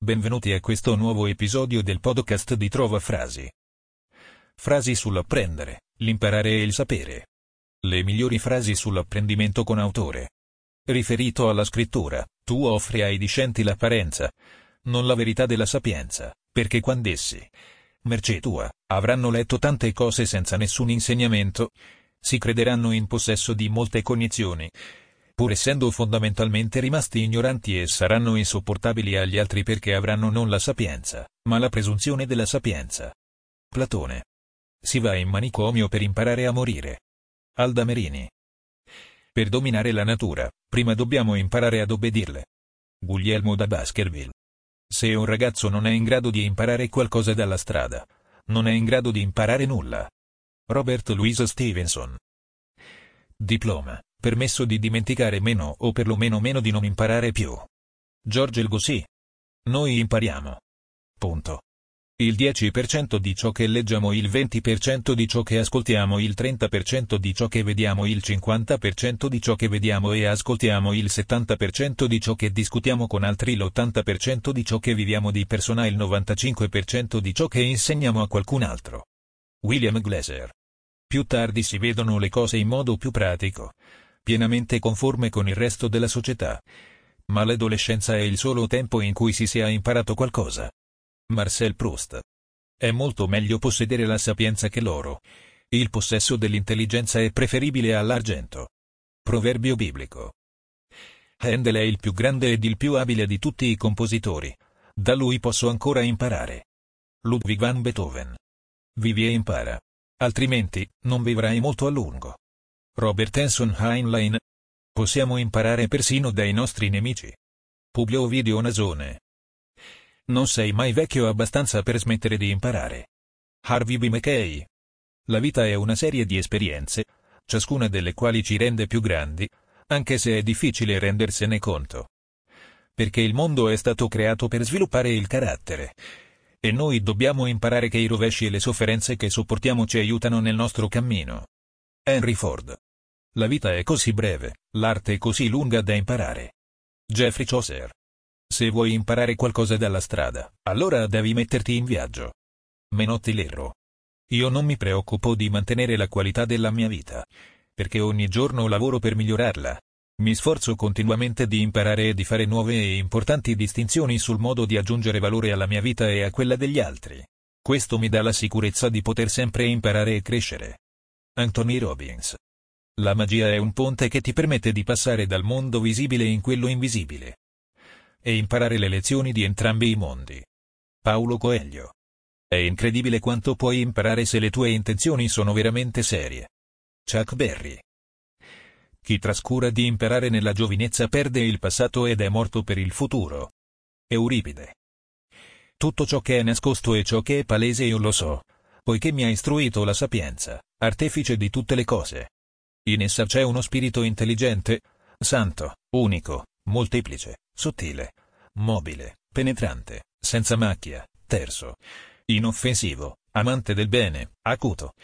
Benvenuti a questo nuovo episodio del podcast di Trova Frasi. Frasi sull'apprendere, l'imparare e il sapere. Le migliori frasi sull'apprendimento con autore. Riferito alla scrittura, tu offri ai discenti l'apparenza, non la verità della sapienza, perché quando essi, mercé tua, avranno letto tante cose senza nessun insegnamento, si crederanno in possesso di molte cognizioni, pur essendo fondamentalmente rimasti ignoranti e saranno insopportabili agli altri perché avranno non la sapienza, ma la presunzione della sapienza. Platone. Si va in manicomio per imparare a morire. Alda Merini. Per dominare la natura, prima dobbiamo imparare ad obbedirle. Guglielmo da Baskerville. Se un ragazzo non è in grado di imparare qualcosa dalla strada, non è in grado di imparare nulla. Robert Louis Stevenson. Diploma permesso di dimenticare meno o perlomeno meno di non imparare più. George Elgosì. Noi impariamo. Punto. Il 10% di ciò che leggiamo, il 20% di ciò che ascoltiamo, il 30% di ciò che vediamo, il 50% di ciò che vediamo e ascoltiamo, il 70% di ciò che discutiamo con altri, l'80% di ciò che viviamo di persona, il 95% di ciò che insegniamo a qualcun altro. William Glaser. Più tardi si vedono le cose in modo più pratico pienamente conforme con il resto della società. Ma l'adolescenza è il solo tempo in cui si sia imparato qualcosa. Marcel Proust. È molto meglio possedere la sapienza che l'oro. Il possesso dell'intelligenza è preferibile all'argento. Proverbio biblico. Handel è il più grande ed il più abile di tutti i compositori. Da lui posso ancora imparare. Ludwig van Beethoven. Vivi e impara. Altrimenti, non vivrai molto a lungo. Robert Anson Heinlein. Possiamo imparare persino dai nostri nemici. Publio Ovidio Nasone. Non sei mai vecchio abbastanza per smettere di imparare. Harvey B. McKay. La vita è una serie di esperienze, ciascuna delle quali ci rende più grandi, anche se è difficile rendersene conto. Perché il mondo è stato creato per sviluppare il carattere. E noi dobbiamo imparare che i rovesci e le sofferenze che sopportiamo ci aiutano nel nostro cammino. Henry Ford la vita è così breve, l'arte è così lunga da imparare. Jeffrey Chaucer. Se vuoi imparare qualcosa dalla strada, allora devi metterti in viaggio. Menotti Lerro. Io non mi preoccupo di mantenere la qualità della mia vita, perché ogni giorno lavoro per migliorarla. Mi sforzo continuamente di imparare e di fare nuove e importanti distinzioni sul modo di aggiungere valore alla mia vita e a quella degli altri. Questo mi dà la sicurezza di poter sempre imparare e crescere. Anthony Robbins la magia è un ponte che ti permette di passare dal mondo visibile in quello invisibile. E imparare le lezioni di entrambi i mondi. Paolo Coelho. È incredibile quanto puoi imparare se le tue intenzioni sono veramente serie. Chuck Berry. Chi trascura di imparare nella giovinezza perde il passato ed è morto per il futuro. Euripide. Tutto ciò che è nascosto e ciò che è palese io lo so, poiché mi ha istruito la sapienza, artefice di tutte le cose. In essa c'è uno spirito intelligente, santo, unico, molteplice, sottile, mobile, penetrante, senza macchia, terzo, inoffensivo, amante del bene, acuto,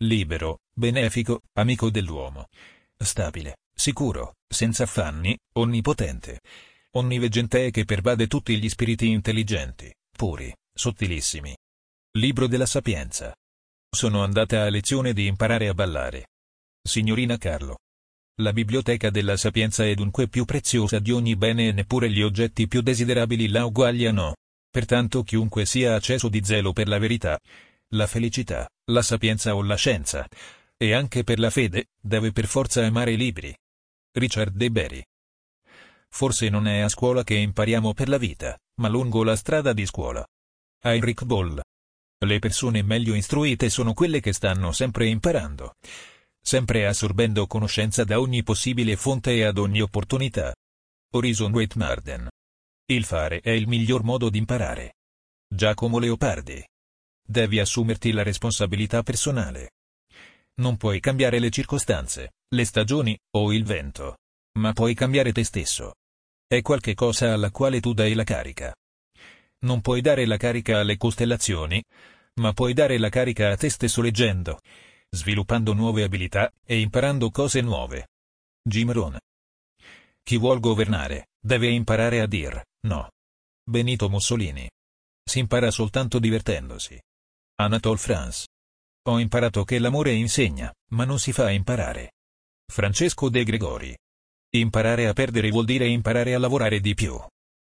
libero, benefico, amico dell'uomo, stabile, sicuro, senza affanni, onnipotente, onniveggente e che pervade tutti gli spiriti intelligenti, puri, sottilissimi. Libro della Sapienza. Sono andata a lezione di imparare a ballare. Signorina Carlo. La biblioteca della sapienza è dunque più preziosa di ogni bene e neppure gli oggetti più desiderabili la uguagliano. Pertanto chiunque sia acceso di zelo per la verità, la felicità, la sapienza o la scienza, e anche per la fede, deve per forza amare i libri. Richard De Berry. Forse non è a scuola che impariamo per la vita, ma lungo la strada di scuola. Heinrich Boll. Le persone meglio istruite sono quelle che stanno sempre imparando sempre assorbendo conoscenza da ogni possibile fonte e ad ogni opportunità. Horizon Wait Marden. Il fare è il miglior modo di imparare. Giacomo Leopardi. Devi assumerti la responsabilità personale. Non puoi cambiare le circostanze, le stagioni o il vento, ma puoi cambiare te stesso. È qualche cosa alla quale tu dai la carica. Non puoi dare la carica alle costellazioni, ma puoi dare la carica a te stesso leggendo, sviluppando nuove abilità e imparando cose nuove. Jim Rohn. Chi vuol governare, deve imparare a dir no. Benito Mussolini. Si impara soltanto divertendosi. Anatole France. Ho imparato che l'amore insegna, ma non si fa imparare. Francesco De Gregori. Imparare a perdere vuol dire imparare a lavorare di più.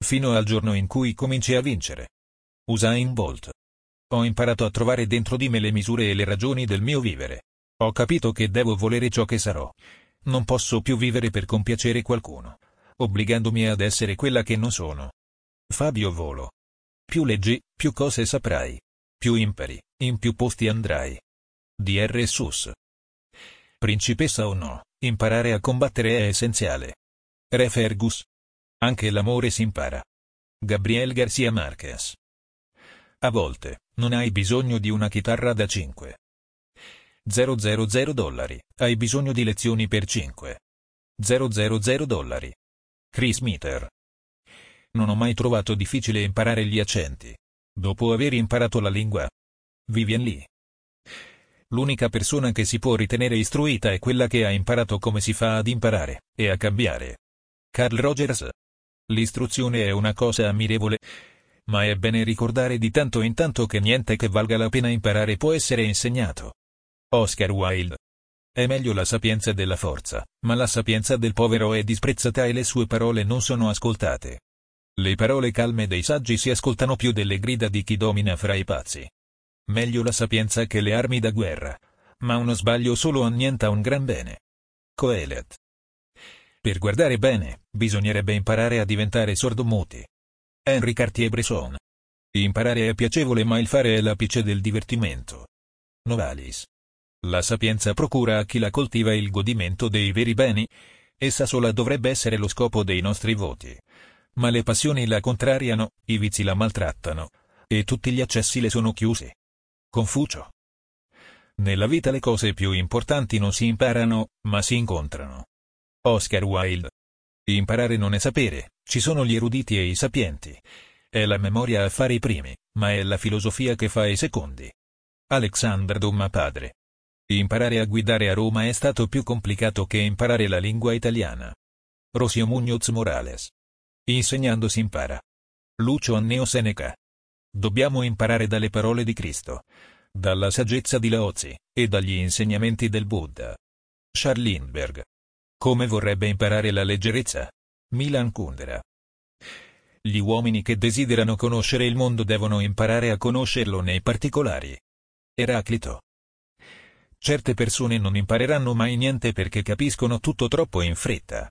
Fino al giorno in cui cominci a vincere. Usain Bolt. Ho imparato a trovare dentro di me le misure e le ragioni del mio vivere. Ho capito che devo volere ciò che sarò. Non posso più vivere per compiacere qualcuno, obbligandomi ad essere quella che non sono. Fabio Volo. Più leggi, più cose saprai. Più impari, in più posti andrai. DR Sus. Principessa o no, imparare a combattere è essenziale. Re Fergus. Anche l'amore si impara. Gabriel Garcia Marquez. A volte, non hai bisogno di una chitarra da 5. 000 dollari, hai bisogno di lezioni per 5. 000 dollari. Chris Meter. Non ho mai trovato difficile imparare gli accenti. Dopo aver imparato la lingua. Vivian Lee. L'unica persona che si può ritenere istruita è quella che ha imparato come si fa ad imparare, e a cambiare. Carl Rogers. L'istruzione è una cosa ammirevole, ma è bene ricordare di tanto in tanto che niente che valga la pena imparare può essere insegnato. Oscar Wilde. È meglio la sapienza della forza, ma la sapienza del povero è disprezzata e le sue parole non sono ascoltate. Le parole calme dei saggi si ascoltano più delle grida di chi domina fra i pazzi. Meglio la sapienza che le armi da guerra, ma uno sbaglio solo annienta un gran bene. Coelet. Per guardare bene, bisognerebbe imparare a diventare sordomuti. Henri Cartier-Bresson. Imparare è piacevole ma il fare è l'apice del divertimento. Novalis. La sapienza procura a chi la coltiva il godimento dei veri beni, essa sola dovrebbe essere lo scopo dei nostri voti. Ma le passioni la contrariano, i vizi la maltrattano, e tutti gli accessi le sono chiusi. Confucio. Nella vita le cose più importanti non si imparano, ma si incontrano. Oscar Wilde. Imparare non è sapere, ci sono gli eruditi e i sapienti. È la memoria a fare i primi, ma è la filosofia che fa i secondi. Alexander Dumma padre. Imparare a guidare a Roma è stato più complicato che imparare la lingua italiana. Rosio Muñoz Morales. Insegnando si impara. Lucio Anneo Seneca. Dobbiamo imparare dalle parole di Cristo, dalla saggezza di Laozi, e dagli insegnamenti del Buddha. Charles Lindbergh. Come vorrebbe imparare la leggerezza? Milan Kundera. Gli uomini che desiderano conoscere il mondo devono imparare a conoscerlo nei particolari. Eraclito. Certe persone non impareranno mai niente perché capiscono tutto troppo in fretta.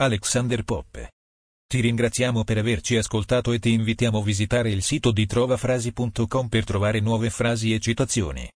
Alexander Poppe. Ti ringraziamo per averci ascoltato e ti invitiamo a visitare il sito di trovafrasi.com per trovare nuove frasi e citazioni.